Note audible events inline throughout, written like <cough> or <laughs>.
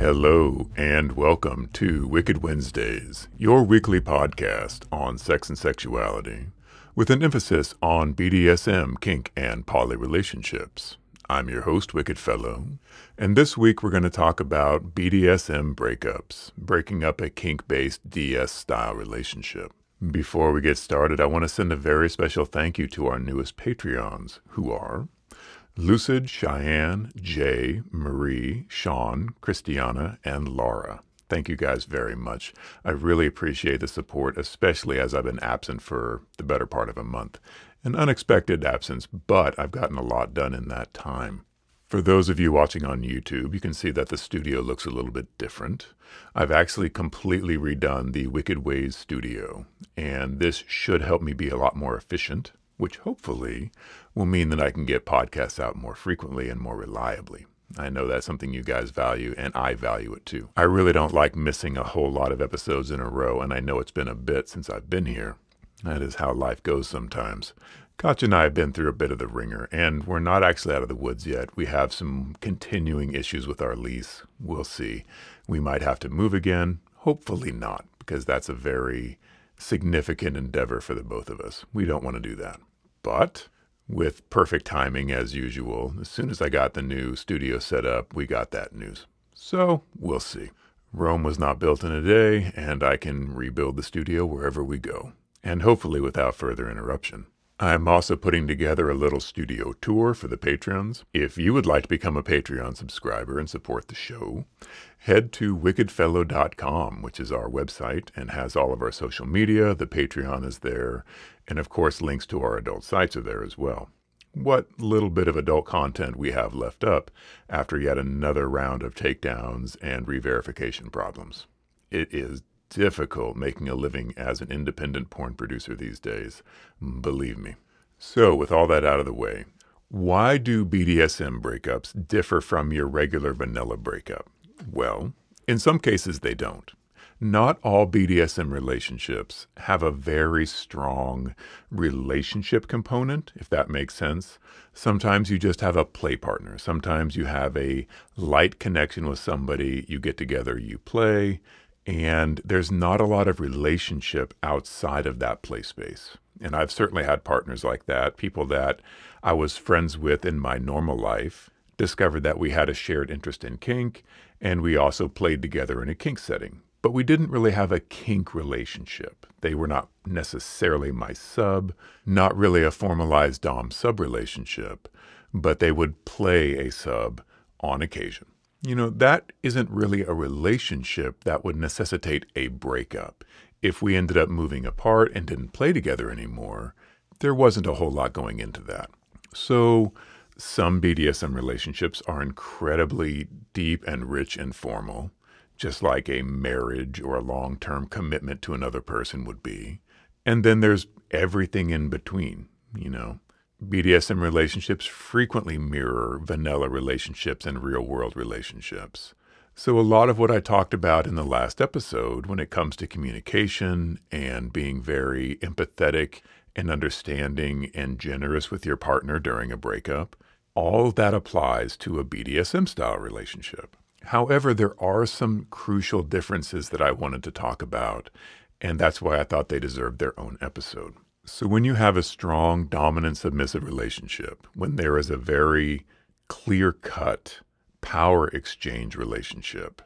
Hello, and welcome to Wicked Wednesdays, your weekly podcast on sex and sexuality, with an emphasis on BDSM, kink, and poly relationships. I'm your host, Wicked Fellow, and this week we're going to talk about BDSM breakups, breaking up a kink based DS style relationship. Before we get started, I want to send a very special thank you to our newest Patreons, who are Lucid, Cheyenne, Jay, Marie, Sean, Christiana, and Laura. Thank you guys very much. I really appreciate the support, especially as I've been absent for the better part of a month. An unexpected absence, but I've gotten a lot done in that time. For those of you watching on YouTube, you can see that the studio looks a little bit different. I've actually completely redone the Wicked Ways studio, and this should help me be a lot more efficient which hopefully will mean that I can get podcasts out more frequently and more reliably. I know that's something you guys value, and I value it too. I really don't like missing a whole lot of episodes in a row, and I know it's been a bit since I've been here. That is how life goes sometimes. Katja and I have been through a bit of the ringer, and we're not actually out of the woods yet. We have some continuing issues with our lease. We'll see. We might have to move again. Hopefully not, because that's a very significant endeavor for the both of us. We don't want to do that. But with perfect timing as usual, as soon as I got the new studio set up, we got that news. So we'll see. Rome was not built in a day, and I can rebuild the studio wherever we go, and hopefully without further interruption. I'm also putting together a little studio tour for the patrons. If you would like to become a Patreon subscriber and support the show, head to wickedfellow.com, which is our website and has all of our social media. The Patreon is there, and of course, links to our adult sites are there as well. What little bit of adult content we have left up after yet another round of takedowns and re verification problems. It is difficult making a living as an independent porn producer these days, believe me. So, with all that out of the way, why do BDSM breakups differ from your regular vanilla breakup? Well, in some cases they don't. Not all BDSM relationships have a very strong relationship component, if that makes sense. Sometimes you just have a play partner. Sometimes you have a light connection with somebody. You get together, you play, and there's not a lot of relationship outside of that play space. And I've certainly had partners like that, people that I was friends with in my normal life, discovered that we had a shared interest in kink, and we also played together in a kink setting. But we didn't really have a kink relationship. They were not necessarily my sub, not really a formalized Dom sub relationship, but they would play a sub on occasion. You know, that isn't really a relationship that would necessitate a breakup. If we ended up moving apart and didn't play together anymore, there wasn't a whole lot going into that. So, some BDSM relationships are incredibly deep and rich and formal, just like a marriage or a long term commitment to another person would be. And then there's everything in between, you know. BDSM relationships frequently mirror vanilla relationships and real world relationships. So, a lot of what I talked about in the last episode when it comes to communication and being very empathetic and understanding and generous with your partner during a breakup, all that applies to a BDSM style relationship. However, there are some crucial differences that I wanted to talk about, and that's why I thought they deserved their own episode. So, when you have a strong dominant submissive relationship, when there is a very clear cut power exchange relationship,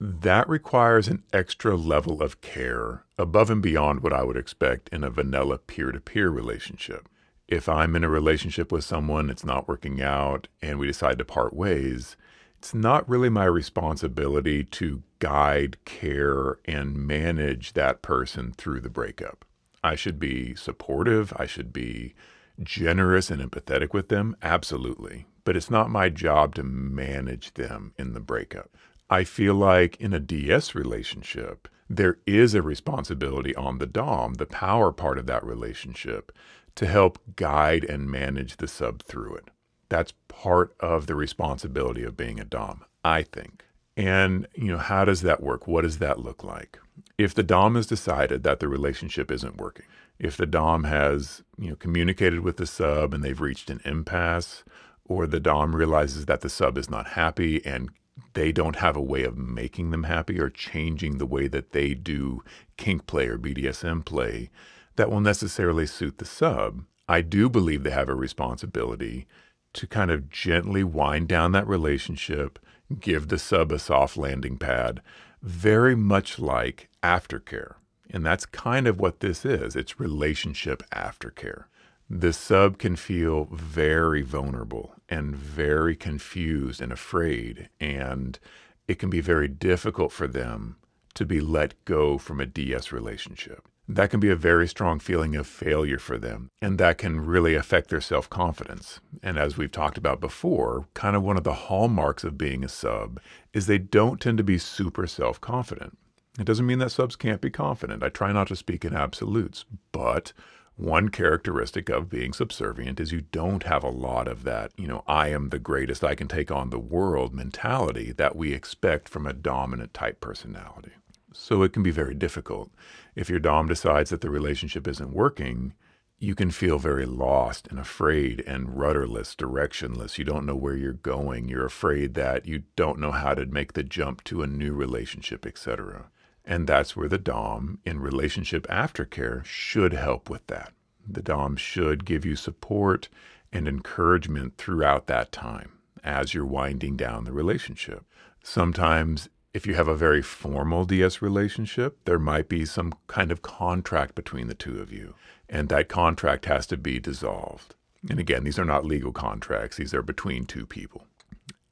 that requires an extra level of care above and beyond what I would expect in a vanilla peer to peer relationship. If I'm in a relationship with someone, it's not working out, and we decide to part ways, it's not really my responsibility to guide, care, and manage that person through the breakup. I should be supportive. I should be generous and empathetic with them. Absolutely. But it's not my job to manage them in the breakup. I feel like in a DS relationship, there is a responsibility on the Dom, the power part of that relationship, to help guide and manage the sub through it. That's part of the responsibility of being a Dom, I think. And, you know, how does that work? What does that look like? If the Dom has decided that the relationship isn't working, if the Dom has, you know, communicated with the sub and they've reached an impasse, or the Dom realizes that the sub is not happy and they don't have a way of making them happy or changing the way that they do kink play or BDSM play that will necessarily suit the sub. I do believe they have a responsibility to kind of gently wind down that relationship, give the sub a soft landing pad, very much like aftercare. And that's kind of what this is it's relationship aftercare. The sub can feel very vulnerable and very confused and afraid, and it can be very difficult for them to be let go from a DS relationship. That can be a very strong feeling of failure for them, and that can really affect their self confidence. And as we've talked about before, kind of one of the hallmarks of being a sub is they don't tend to be super self confident. It doesn't mean that subs can't be confident. I try not to speak in absolutes, but one characteristic of being subservient is you don't have a lot of that, you know, I am the greatest, I can take on the world mentality that we expect from a dominant type personality. So it can be very difficult. If your Dom decides that the relationship isn't working, you can feel very lost and afraid and rudderless, directionless. You don't know where you're going. You're afraid that you don't know how to make the jump to a new relationship, etc. And that's where the Dom in relationship aftercare should help with that. The Dom should give you support and encouragement throughout that time as you're winding down the relationship. Sometimes, if you have a very formal DS relationship, there might be some kind of contract between the two of you, and that contract has to be dissolved. And again, these are not legal contracts, these are between two people.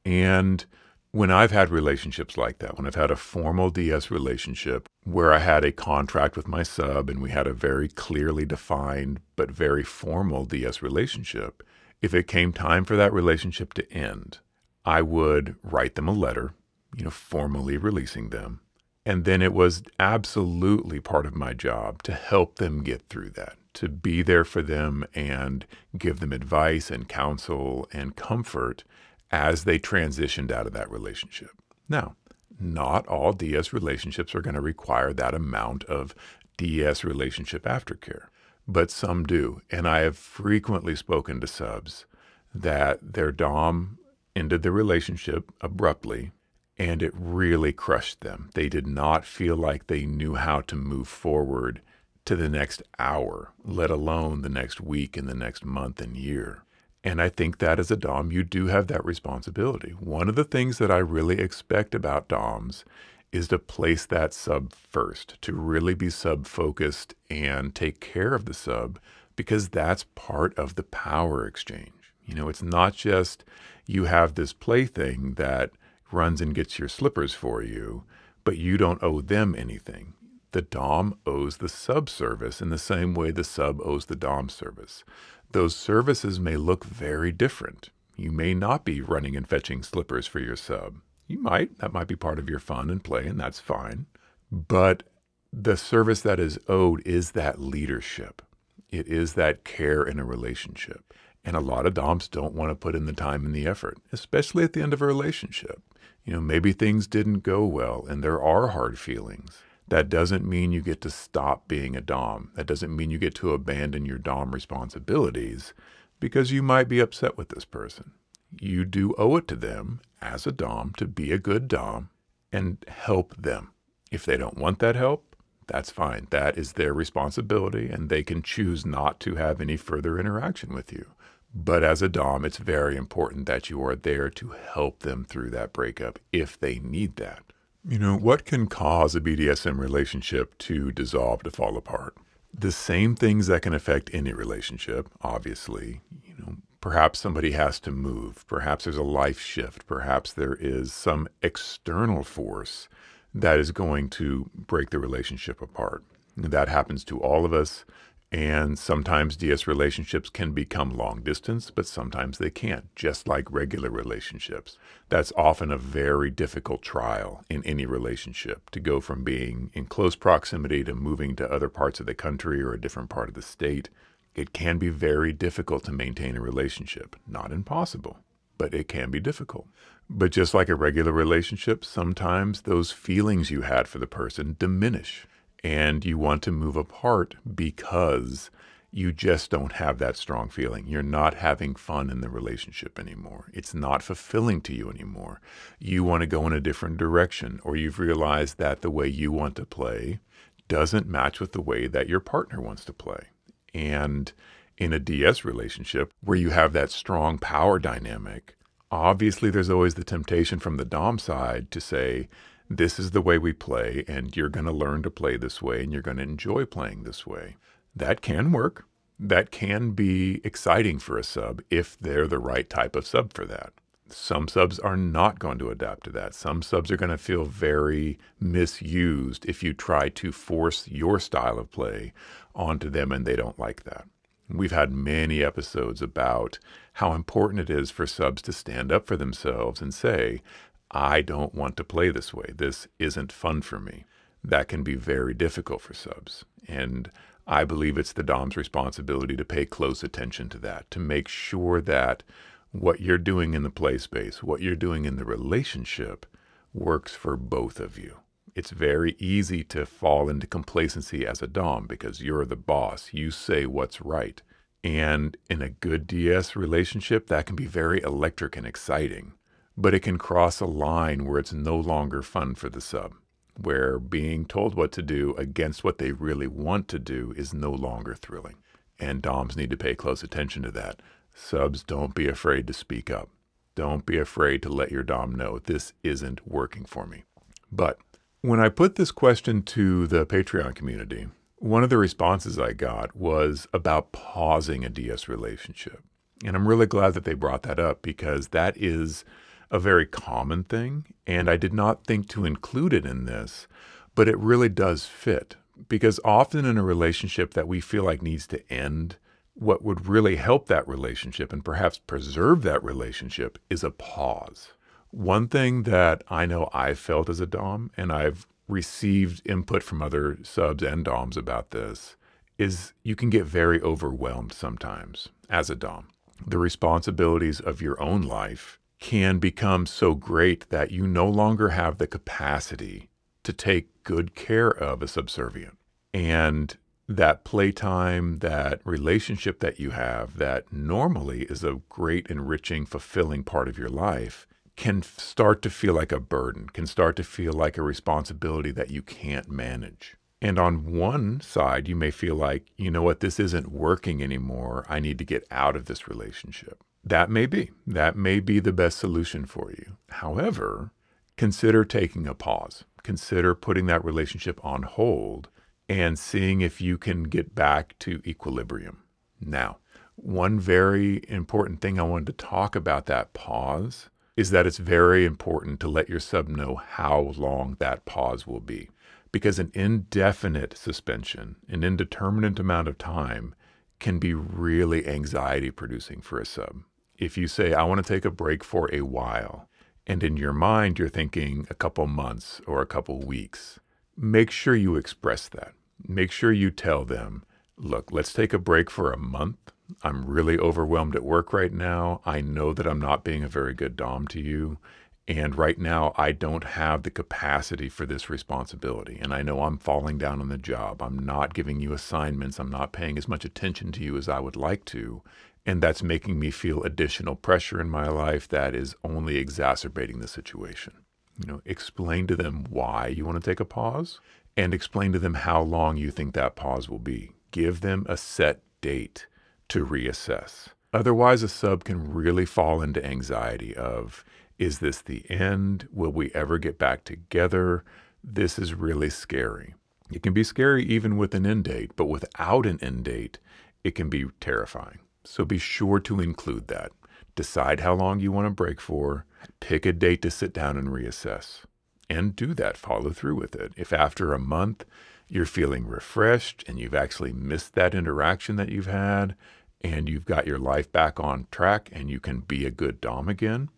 And when I've had relationships like that, when I've had a formal DS relationship where I had a contract with my sub and we had a very clearly defined but very formal DS relationship, if it came time for that relationship to end, I would write them a letter, you know, formally releasing them. And then it was absolutely part of my job to help them get through that, to be there for them and give them advice and counsel and comfort as they transitioned out of that relationship. Now, not all DS relationships are going to require that amount of DS relationship aftercare, but some do. And I have frequently spoken to subs that their Dom ended the relationship abruptly and it really crushed them. They did not feel like they knew how to move forward to the next hour, let alone the next week and the next month and year. And I think that as a Dom, you do have that responsibility. One of the things that I really expect about Doms is to place that sub first, to really be sub focused and take care of the sub, because that's part of the power exchange. You know, it's not just you have this plaything that runs and gets your slippers for you, but you don't owe them anything. The Dom owes the sub service in the same way the sub owes the Dom service those services may look very different. You may not be running and fetching slippers for your sub. You might. That might be part of your fun and play, and that's fine. But the service that is owed is that leadership. It is that care in a relationship. And a lot of DOMs don't want to put in the time and the effort, especially at the end of a relationship. You know, maybe things didn't go well and there are hard feelings. That doesn't mean you get to stop being a Dom. That doesn't mean you get to abandon your Dom responsibilities because you might be upset with this person. You do owe it to them as a Dom to be a good Dom and help them. If they don't want that help, that's fine. That is their responsibility, and they can choose not to have any further interaction with you. But as a Dom, it's very important that you are there to help them through that breakup if they need that. You know, what can cause a BDSM relationship to dissolve, to fall apart? The same things that can affect any relationship, obviously. You know, perhaps somebody has to move. Perhaps there's a life shift. Perhaps there is some external force that is going to break the relationship apart. That happens to all of us. And sometimes DS relationships can become long distance, but sometimes they can't, just like regular relationships. That's often a very difficult trial in any relationship to go from being in close proximity to moving to other parts of the country or a different part of the state. It can be very difficult to maintain a relationship. Not impossible, but it can be difficult. But just like a regular relationship, sometimes those feelings you had for the person diminish and you want to move apart because you just don't have that strong feeling. You're not having fun in the relationship anymore. It's not fulfilling to you anymore. You want to go in a different direction, or you've realized that the way you want to play doesn't match with the way that your partner wants to play. And in a DS relationship where you have that strong power dynamic, obviously there's always the temptation from the Dom side to say, this is the way we play, and you're going to learn to play this way, and you're going to enjoy playing this way. That can work. That can be exciting for a sub if they're the right type of sub for that. Some subs are not going to adapt to that. Some subs are going to feel very misused if you try to force your style of play onto them and they don't like that. We've had many episodes about how important it is for subs to stand up for themselves and say, I don't want to play this way. This isn't fun for me. That can be very difficult for subs. And I believe it's the Dom's responsibility to pay close attention to that, to make sure that what you're doing in the play space, what you're doing in the relationship, works for both of you. It's very easy to fall into complacency as a Dom because you're the boss. You say what's right. And in a good DS relationship, that can be very electric and exciting. But it can cross a line where it's no longer fun for the sub where being told what to do against what they really want to do is no longer thrilling. And DOMs need to pay close attention to that. Subs, don't be afraid to speak up. Don't be afraid to let your Dom know this isn't working for me. But when I put this question to the Patreon community, one of the responses I got was about pausing a DS relationship. And I'm really glad that they brought that up because that is a very common thing, and I did not think to include it in this, but it really does fit because often in a relationship that we feel like needs to end, what would really help that relationship and perhaps preserve that relationship is a pause. One thing that I know I've felt as a Dom, and I've received input from other subs and Doms about this, is you can get very overwhelmed sometimes as a Dom. The responsibilities of your own life can become so great that you no longer have the capacity to take good care of a subservient. And that playtime, that relationship that you have, that normally is a great, enriching, fulfilling part of your life, can start to feel like a burden, can start to feel like a responsibility that you can't manage. And on one side, you may feel like, you know what, this isn't working anymore. I need to get out of this relationship. That may be. That may be the best solution for you. However, consider taking a pause. Consider putting that relationship on hold and seeing if you can get back to equilibrium. Now, one very important thing I wanted to talk about that pause is that it's very important to let your sub know how long that pause will be. Because an indefinite suspension, an indeterminate amount of time, can be really anxiety producing for a sub if you say, I want to take a break for a while, and in your mind you're thinking a couple months or a couple weeks, make sure you express that. Make sure you tell them, look, let's take a break for a month. I'm really overwhelmed at work right now. I know that I'm not being a very good Dom to you. And right now, I don't have the capacity for this responsibility. And I know I'm falling down on the job. I'm not giving you assignments. I'm not paying as much attention to you as I would like to. And that's making me feel additional pressure in my life that is only exacerbating the situation. You know, explain to them why you want to take a pause and explain to them how long you think that pause will be. Give them a set date to reassess. Otherwise, a sub can really fall into anxiety of, is this the end? Will we ever get back together? This is really scary. It can be scary even with an end date, but without an end date, it can be terrifying. So be sure to include that. Decide how long you want to break for, pick a date to sit down and reassess, and do that. Follow through with it. If after a month you're feeling refreshed and you've actually missed that interaction that you've had, and you've got your life back on track and you can be a good Dom again,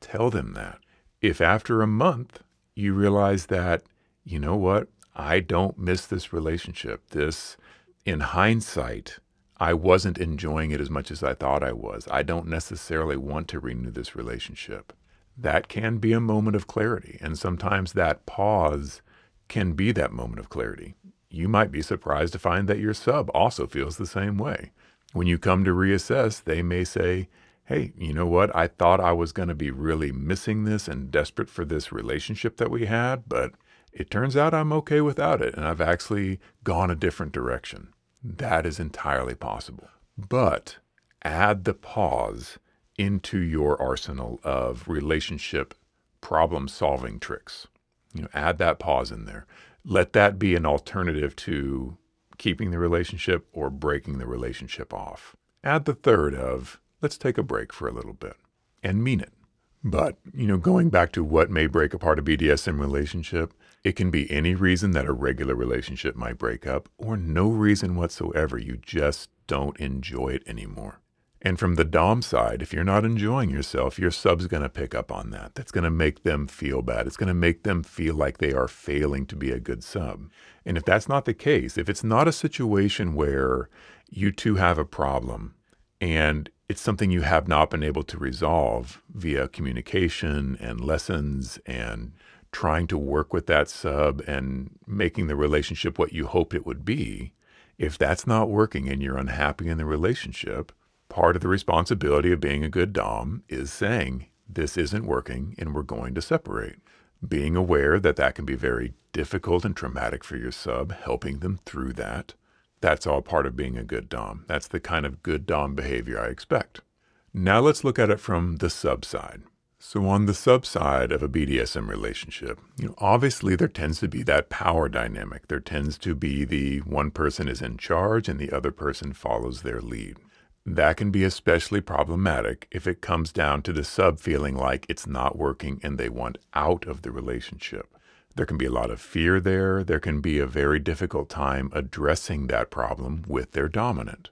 tell them that. If after a month you realize that, you know what, I don't miss this relationship, this, in hindsight, I wasn't enjoying it as much as I thought I was. I don't necessarily want to renew this relationship. That can be a moment of clarity. And sometimes that pause can be that moment of clarity. you might be surprised to find that your sub also feels the same way. When you come to reassess, they may say, Hey, you know what? I thought I was going to be really missing this and desperate for this relationship that we had, but it turns out I'm okay without it, and I've actually gone a different direction. That is entirely possible. But add the pause into your arsenal of relationship problem solving tricks. You know, add that pause in there. Let that be an alternative to keeping the relationship or breaking the relationship off. Add the third of let's take a break for a little bit and mean it. But, you know, going back to what may break apart a BDSM relationship, it can be any reason that a regular relationship might break up, or no reason whatsoever. You just don't enjoy it anymore. And from the Dom side, if you're not enjoying yourself, your sub's going to pick up on that. That's going to make them feel bad. It's going to make them feel like they are failing to be a good sub. And if that's not the case, if it's not a situation where you two have a problem and it's something you have not been able to resolve via communication and lessons and trying to work with that sub and making the relationship what you hoped it would be, if that's not working and you're unhappy in the relationship, part of the responsibility of being a good Dom is saying, this isn't working and we're going to separate. Being aware that that can be very difficult and traumatic for your sub, helping them through that. That's all part of being a good Dom. That's the kind of good Dom behavior I expect. Now let's look at it from the sub side. So on the sub side of a BDSM relationship, you know, obviously there tends to be that power dynamic. There tends to be the one person is in charge and the other person follows their lead. That can be especially problematic if it comes down to the sub feeling like it's not working and they want out of the relationship. There can be a lot of fear there. There can be a very difficult time addressing that problem with their dominant.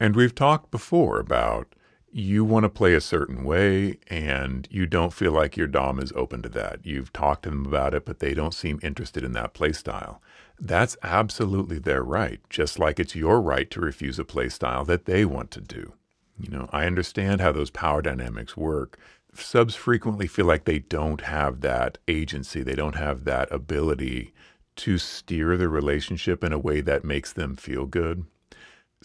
And we've talked before about you want to play a certain way and you don't feel like your Dom is open to that. You've talked to them about it, but they don't seem interested in that play style. That's absolutely their right, just like it's your right to refuse a play style that they want to do. You know, I understand how those power dynamics work. Subs frequently feel like they don't have that agency, they don't have that ability to steer the relationship in a way that makes them feel good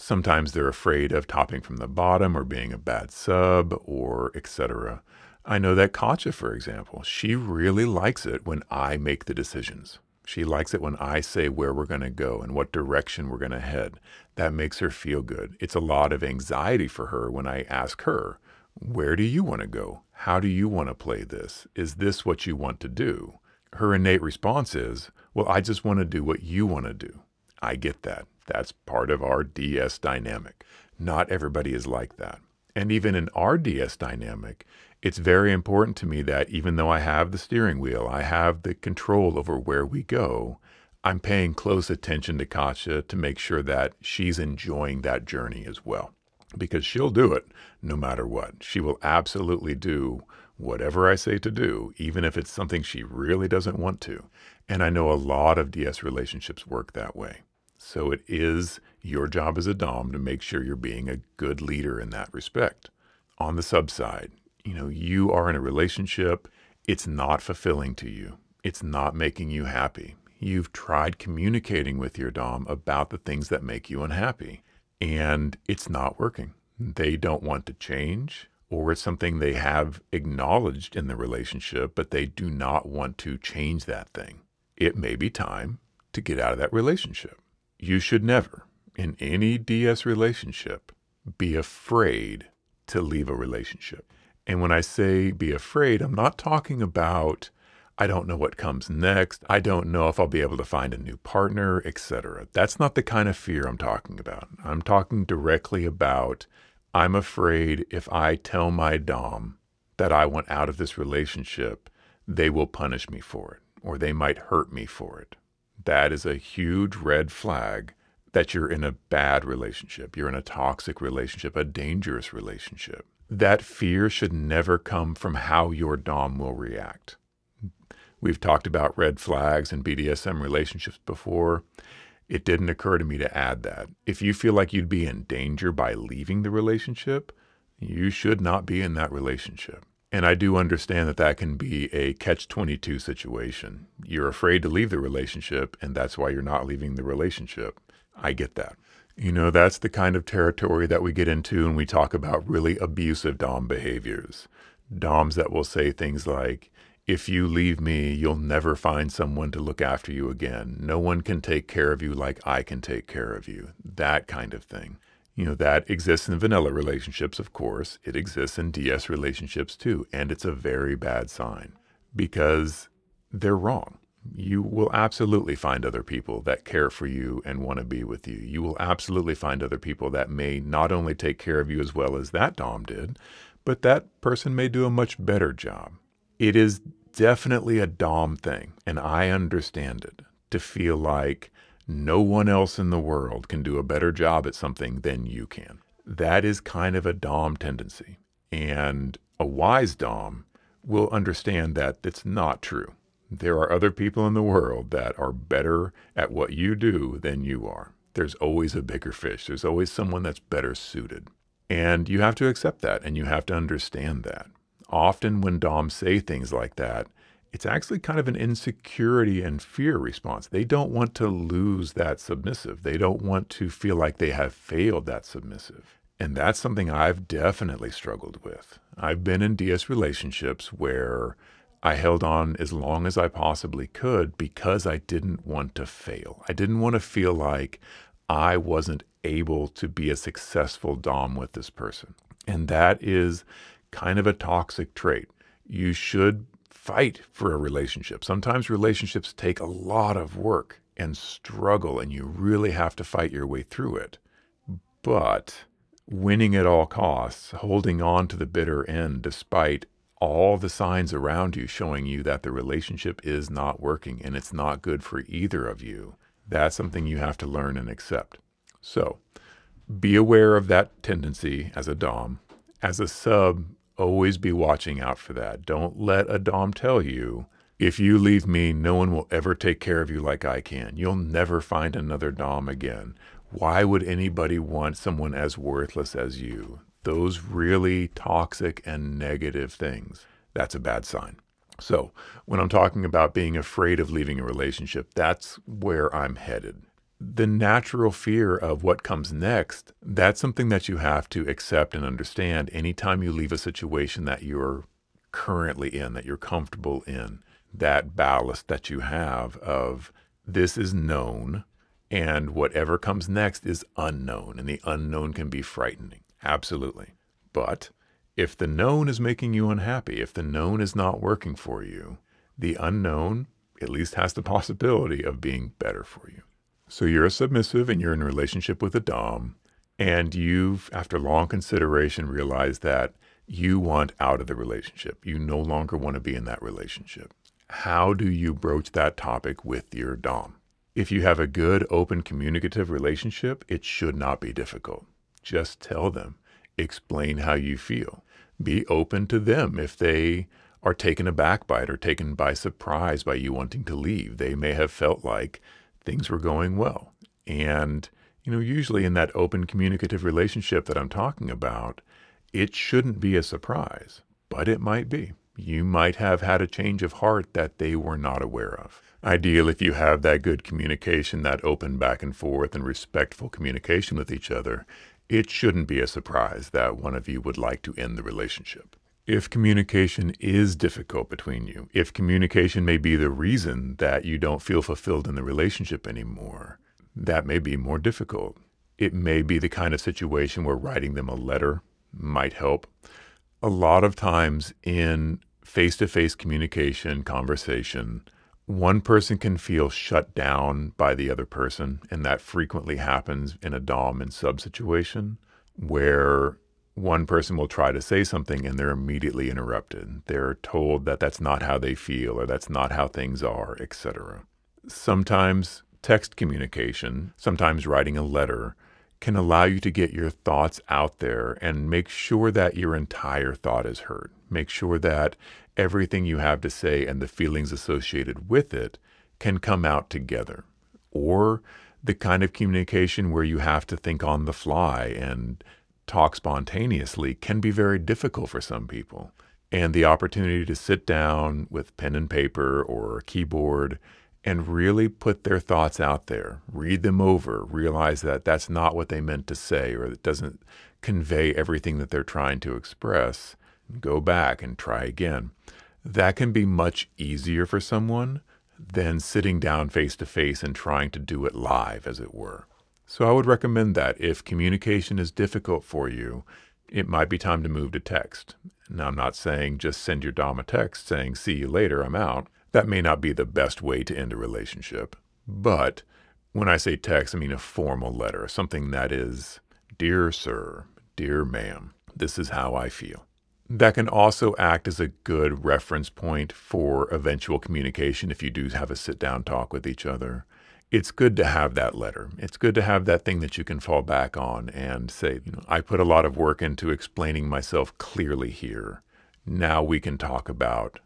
sometimes they're afraid of topping from the bottom or being a bad sub or etc. I know that Katja, for example, she really likes it when I make the decisions. She likes it when I say where we're going to go and what direction we're going to head. That makes her feel good. It's a lot of anxiety for her when I ask her, Where do you want to go? How do you want to play this? Is this what you want to do? Her innate response is, Well, I just want to do what you want to do. I get that. That's part of our DS dynamic. Not everybody is like that. And even in our DS dynamic, it's very important to me that even though I have the steering wheel, I have the control over where we go, I'm paying close attention to Katja to make sure that she's enjoying that journey as well. Because she'll do it no matter what. She will absolutely do whatever I say to do, even if it's something she really doesn't want to. And I know a lot of DS relationships work that way. So it is your job as a Dom to make sure you're being a good leader in that respect. On the sub side, you know, you are in a relationship, it's not fulfilling to you, it's not making you happy. You've tried communicating with your Dom about the things that make you unhappy, and it's not working. They don't want to change, or it's something they have acknowledged in the relationship, but they do not want to change that thing. It may be time to get out of that relationship. You should never, in any DS relationship, be afraid to leave a relationship. And when I say be afraid, I'm not talking about I don't know what comes next. I don't know if I'll be able to find a new partner, etc. That's not the kind of fear I'm talking about. I'm talking directly about I'm afraid if I tell my dom that I want out of this relationship, they will punish me for it or they might hurt me for it that is a huge red flag that you're in a bad relationship, you're in a toxic relationship, a dangerous relationship. That fear should never come from how your Dom will react. We've talked about red flags in BDSM relationships before. It didn't occur to me to add that. If you feel like you'd be in danger by leaving the relationship, you should not be in that relationship. And I do understand that that can be a catch 22 situation. You're afraid to leave the relationship, and that's why you're not leaving the relationship. I get that. You know, that's the kind of territory that we get into when we talk about really abusive Dom behaviors. Doms that will say things like, if you leave me, you'll never find someone to look after you again. No one can take care of you like I can take care of you. That kind of thing. You know, that exists in vanilla relationships, of course. It exists in DS relationships too. And it's a very bad sign because they're wrong. You will absolutely find other people that care for you and want to be with you. You will absolutely find other people that may not only take care of you as well as that Dom did, but that person may do a much better job. It is definitely a Dom thing, and I understand it, to feel like no one else in the world can do a better job at something than you can. That is kind of a Dom tendency. And a wise Dom will understand that it's not true. There are other people in the world that are better at what you do than you are. There's always a bigger fish. There's always someone that's better suited. And you have to accept that and you have to understand that. Often, when DOMs say things like that, it's actually kind of an insecurity and fear response. They don't want to lose that submissive. They don't want to feel like they have failed that submissive. And that's something I've definitely struggled with. I've been in DS relationships where I held on as long as I possibly could because I didn't want to fail. I didn't want to feel like I wasn't able to be a successful Dom with this person. And that is kind of a toxic trait. You should fight for a relationship. Sometimes relationships take a lot of work and struggle, and you really have to fight your way through it. But winning at all costs, holding on to the bitter end despite all the signs around you showing you that the relationship is not working and it's not good for either of you, that's something you have to learn and accept. So be aware of that tendency as a Dom. As a sub, always be watching out for that. Don't let a Dom tell you, if you leave me, no one will ever take care of you like I can. You'll never find another Dom again. Why would anybody want someone as worthless as you? Those really toxic and negative things. That's a bad sign. So, when I'm talking about being afraid of leaving a relationship, that's where I'm headed the natural fear of what comes next, that's something that you have to accept and understand anytime you leave a situation that you're currently in, that you're comfortable in, that ballast that you have of this is known and whatever comes next is unknown, and the unknown can be frightening. Absolutely. But if the known is making you unhappy, if the known is not working for you, the unknown at least has the <laughs> possibility of being better for you. So you're a submissive and you're in a relationship with a Dom, and you've, after long consideration, realized that you want out of the relationship. You no longer want to be in that relationship. How do you broach that topic with your Dom? If you have a good, open, communicative relationship, it should not be difficult. Just tell them, explain how you feel. Be open to them if they are taken aback by it or taken by surprise by you wanting to leave. They may have felt like things were going well. And, you know, usually in that open communicative relationship that I'm talking about, it shouldn't be a surprise, but it might be. You might have had a change of heart that they were not aware of. Ideal if you have that good communication, that open back and forth and respectful communication with each other, it shouldn't be a surprise that one of you would like to end the relationship. If communication is difficult between you, if communication may be the reason that you don't feel fulfilled in the relationship anymore, that may be more difficult. It may be the kind of situation where writing them a letter might help. A lot of times in face to face communication, conversation, one person can feel shut down by the other person, and that frequently happens in a Dom and sub situation where one person will try to say something and they're immediately interrupted. They're told that that's not how they feel or that's not how things are, etc. Sometimes text communication, sometimes writing a letter, can allow you to get your thoughts out there and make sure that your entire thought is heard. Make sure that everything you have to say and the feelings associated with it can come out together. Or the kind of communication where you have to think on the fly and talk spontaneously can be very difficult for some people. and the opportunity to sit down with pen and paper or a keyboard and really put their thoughts out there, read them over, realize that that's not what they meant to say or it doesn't convey everything that they're trying to express, go back and try again. That can be much easier for someone than sitting down face to face and trying to do it live, as it were. So I would recommend that if communication is difficult for you, it might be time to move to text. Now, I'm not saying just send your Dom a text saying, see you later, I'm out. That may not be the best way to end a relationship. But when I say text, I mean a formal letter, something that is, Dear Sir, Dear Ma'am, this is how I feel. That can also act as a good reference point for eventual communication if you do have a sit down talk with each other. It's good to have that letter. It's good to have that thing that you can fall back on and say, you know, I put a lot of work into explaining myself clearly here. Now we can talk about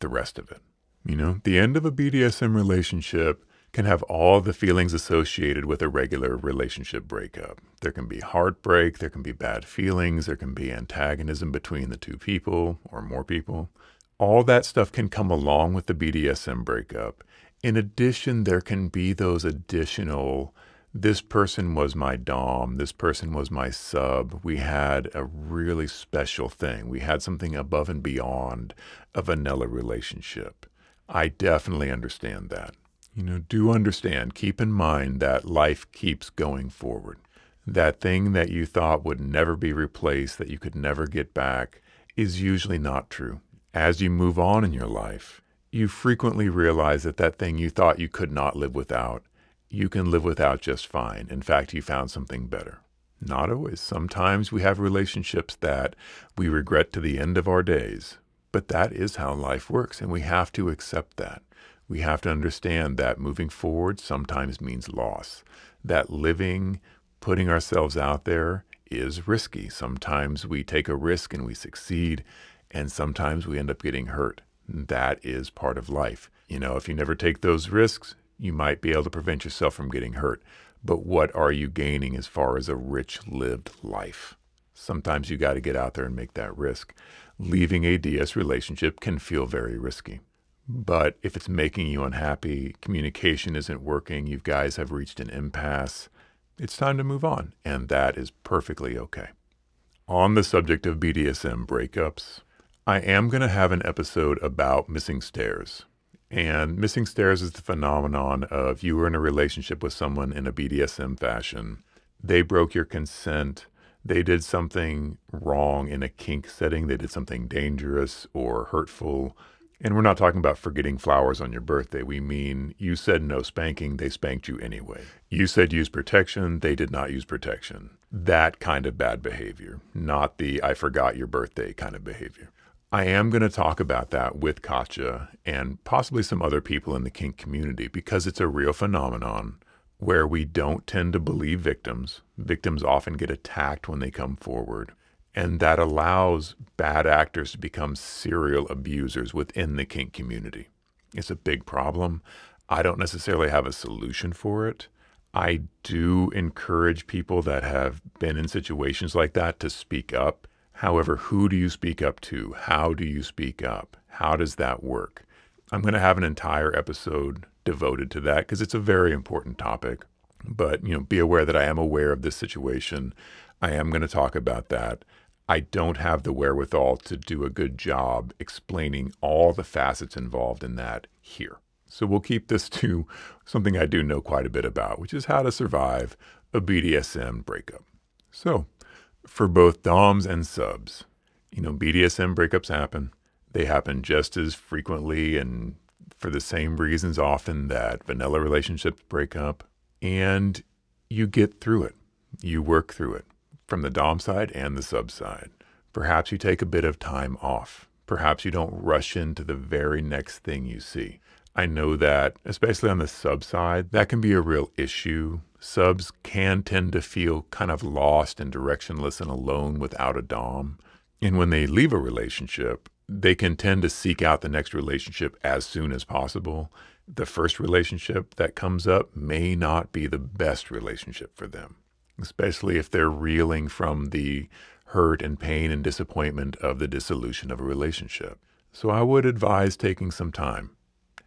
the rest of it. You know, the end of a BDSM relationship can have all the feelings associated with a regular relationship breakup. There can be heartbreak, there can be bad feelings, there can be antagonism between the two people or more people. All that stuff can come along with the BDSM breakup. In addition, there can be those additional this person was my Dom, this person was my sub. We had a really special thing. We had something above and beyond a vanilla relationship. I definitely understand that. You know, do understand, keep in mind that life keeps going forward. That thing that you thought would never be replaced, that you could never get back, is usually not true. As you move on in your life, you frequently realize that that thing you thought you could not live without, you can live without just fine. In fact, you found something better. Not always. Sometimes we have relationships that we regret to the end of our days, but that is how life works, and we have to accept that. We have to understand that moving forward sometimes means loss, that living, putting ourselves out there is risky. Sometimes we take a risk and we succeed, and sometimes we end up getting hurt. That is part of life. You know, if you never take those risks, you might be able to prevent yourself from getting hurt. But what are you gaining as far as a rich lived life? Sometimes you got to get out there and make that risk leaving a DS relationship can feel very risky. But if it's making you unhappy, communication isn't working, you guys have reached an impasse, it's time to move on. And that is perfectly okay. On the subject of BDSM breakups, I am going to have an episode about missing stairs. And missing stairs is the phenomenon of you were in a relationship with someone in a BDSM fashion. They broke your consent they did something wrong in a kink setting, they did something dangerous or hurtful. And we're not talking about forgetting flowers on your birthday. We mean you said no spanking, they spanked you anyway. You said use protection, they did not use protection. That kind of bad behavior, not the I forgot your birthday kind of behavior. I am going to talk about that with Katja and possibly some other people in the kink community because it's a real phenomenon where we don't tend to believe victims. Victims often get attacked when they come forward. And that allows bad actors to become serial abusers within the kink community. It's a big problem. I don't necessarily have a solution for it. I do encourage people that have been in situations like that to speak up. However, who do you speak up to? How do you speak up? How does that work? I'm going to have an entire episode devoted to that because it's a very important topic. But, you know, be aware that I am aware of this situation. I am going to talk about that. I don't have the wherewithal to do a good job explaining all the facets involved in that here. So we'll keep this to something I do know quite a bit about, which is how to survive a BDSM breakup. So, for both DOMs and subs, you know, BDSM breakups happen. They happen just as frequently and for the same reasons often that vanilla relationships break up. And you get through it. You work through it from the Dom side and the sub side. Perhaps you take a bit of time off. Perhaps you don't rush into the very next thing you see. I know that, especially on the sub side, that can be a real issue. Subs can tend to feel kind of lost and directionless and alone without a Dom. And when they leave a relationship, they can tend to seek out the next relationship as soon as possible. The first relationship that comes up may not be the best relationship for them, especially if they're reeling from the hurt and pain and disappointment of the dissolution of a relationship. So I would advise taking some time,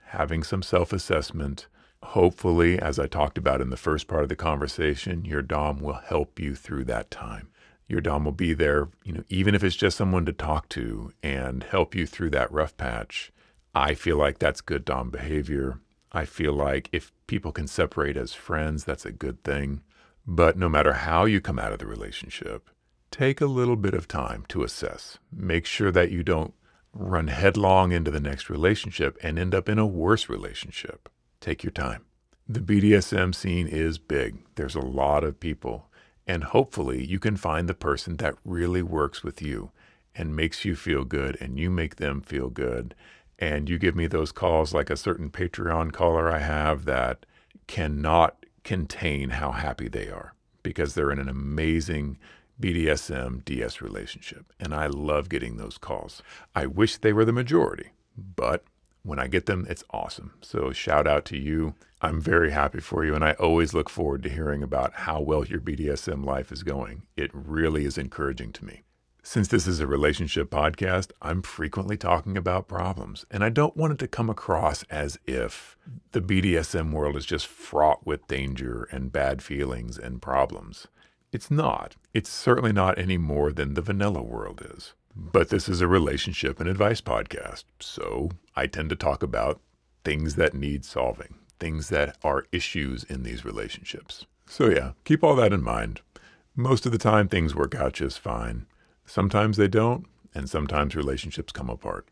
having some self assessment. Hopefully, as I talked about in the first part of the conversation, your Dom will help you through that time. Your Dom will be there, you know, even if it's just someone to talk to and help you through that rough patch. I feel like that's good Dom behavior. I feel like if people can separate as friends, that's a good thing. But no matter how you come out of the relationship, take a little bit of time to assess. Make sure that you don't run headlong into the next relationship and end up in a worse relationship. Take your time. The BDSM scene is big. There's a lot of people. And hopefully, you can find the person that really works with you and makes you feel good, and you make them feel good. And you give me those calls like a certain Patreon caller I have that cannot contain how happy they are because they're in an amazing BDSM DS relationship. And I love getting those calls. I wish they were the majority, but when I get them, it's awesome. So shout out to you. I'm very happy for you. And I always look forward to hearing about how well your BDSM life is going. It really is encouraging to me. Since this is a relationship podcast, I'm frequently talking about problems, and I don't want it to come across as if the BDSM world is just fraught with danger and bad feelings and problems. It's not. It's certainly not any more than the vanilla world is. But this is a relationship and advice podcast, so I tend to talk about things that need solving, things that are issues in these relationships. So, yeah, keep all that in mind. Most of the time, things work out just fine. Sometimes they don't, and sometimes relationships come apart.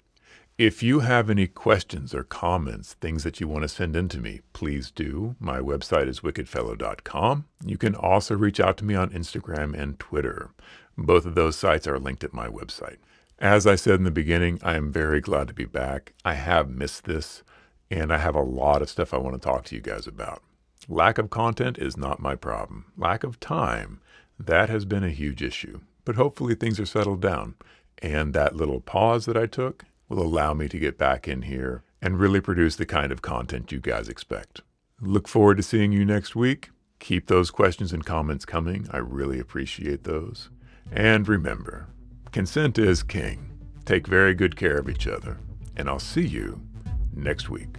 If you have any questions or comments, things that you want to send in to me, please do. My website is wickedfellow.com. You can also reach out to me on Instagram and Twitter. Both of those sites are linked at my website. As I said in the beginning, I am very glad to be back. I have missed this, and I have a lot of stuff I want to talk to you guys about. Lack of content is not my problem. Lack of time, that has been a huge issue but hopefully things are settled down. And that little pause that I took will allow me to get back in here and really produce the kind of content you guys expect. Look forward to seeing you next week. Keep those questions and comments coming. I really appreciate those. And remember, consent is king. Take very good care of each other. And I'll see you next week.